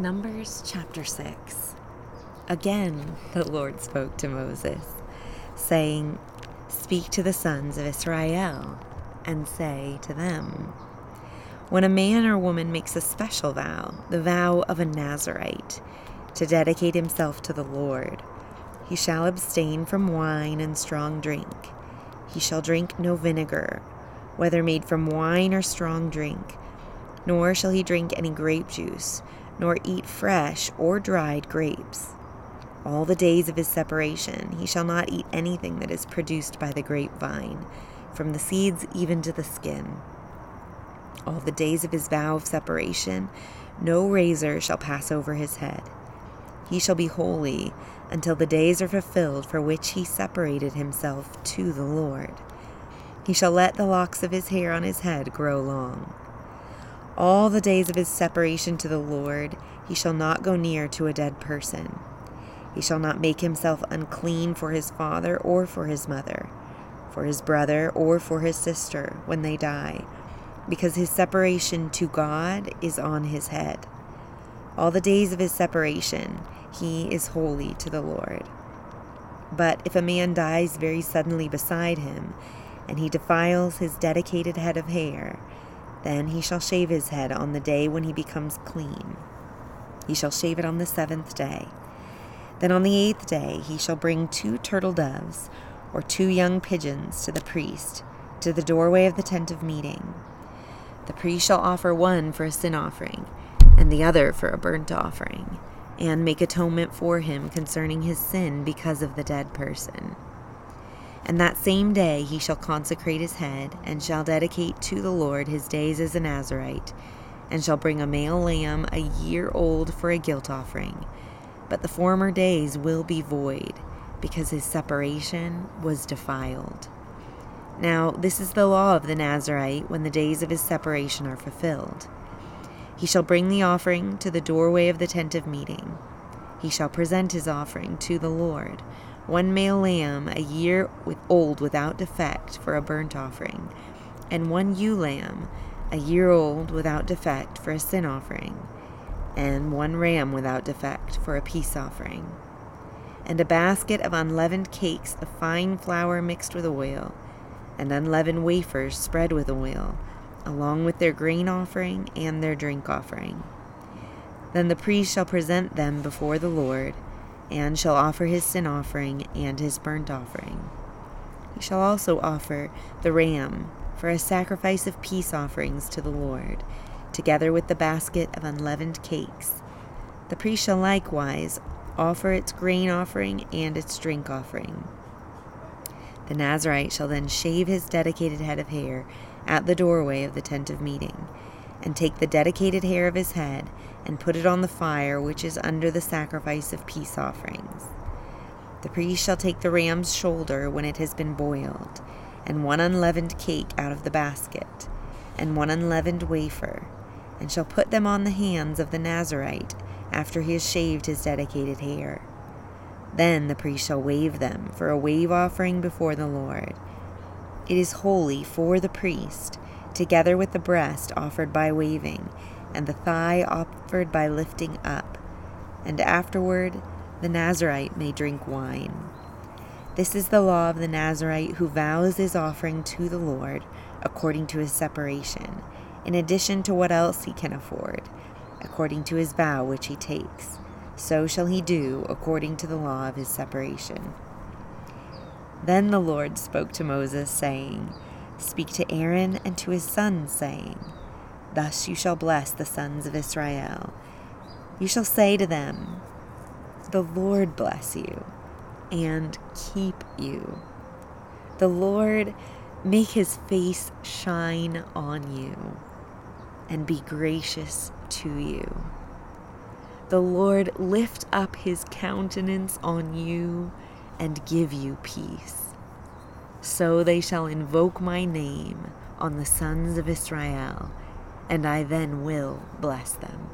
Numbers chapter 6. Again, the Lord spoke to Moses, saying, Speak to the sons of Israel, and say to them, When a man or woman makes a special vow, the vow of a Nazirite, to dedicate himself to the Lord, he shall abstain from wine and strong drink. He shall drink no vinegar, whether made from wine or strong drink, nor shall he drink any grape juice nor eat fresh or dried grapes. All the days of his separation he shall not eat anything that is produced by the grapevine, from the seeds even to the skin. All the days of his vow of separation no razor shall pass over his head. He shall be holy until the days are fulfilled for which he separated himself to the Lord. He shall let the locks of his hair on his head grow long. All the days of his separation to the Lord, he shall not go near to a dead person. He shall not make himself unclean for his father or for his mother, for his brother or for his sister when they die, because his separation to God is on his head. All the days of his separation, he is holy to the Lord. But if a man dies very suddenly beside him, and he defiles his dedicated head of hair, then he shall shave his head on the day when he becomes clean. He shall shave it on the seventh day. Then on the eighth day he shall bring two turtle doves or two young pigeons to the priest to the doorway of the tent of meeting. The priest shall offer one for a sin offering and the other for a burnt offering, and make atonement for him concerning his sin because of the dead person. And that same day he shall consecrate his head, and shall dedicate to the Lord his days as a Nazirite, and shall bring a male lamb a year old for a guilt offering. But the former days will be void, because his separation was defiled. Now, this is the law of the Nazirite when the days of his separation are fulfilled. He shall bring the offering to the doorway of the tent of meeting. He shall present his offering to the Lord one male lamb a year old without defect for a burnt offering, and one ewe lamb a year old without defect for a sin offering, and one ram without defect for a peace offering, and a basket of unleavened cakes of fine flour mixed with oil, and unleavened wafers spread with oil, along with their grain offering and their drink offering. Then the priest shall present them before the Lord and shall offer his sin offering and his burnt offering. He shall also offer the ram for a sacrifice of peace offerings to the Lord, together with the basket of unleavened cakes. The priest shall likewise offer its grain offering and its drink offering. The Nazirite shall then shave his dedicated head of hair at the doorway of the tent of meeting, and take the dedicated hair of his head and put it on the fire which is under the sacrifice of peace offerings. The priest shall take the ram's shoulder when it has been boiled, and one unleavened cake out of the basket, and one unleavened wafer, and shall put them on the hands of the Nazirite after he has shaved his dedicated hair. Then the priest shall wave them for a wave offering before the Lord. It is holy for the priest, together with the breast offered by waving, and the thigh offered by lifting up, and afterward the Nazirite may drink wine. This is the law of the Nazirite who vows his offering to the Lord according to his separation, in addition to what else he can afford, according to his vow which he takes. So shall he do according to the law of his separation. Then the Lord spoke to Moses, saying, Speak to Aaron and to his sons, saying, Thus you shall bless the sons of Israel. You shall say to them, The Lord bless you and keep you. The Lord make his face shine on you and be gracious to you. The Lord lift up his countenance on you and give you peace. So they shall invoke my name on the sons of Israel and I then will bless them.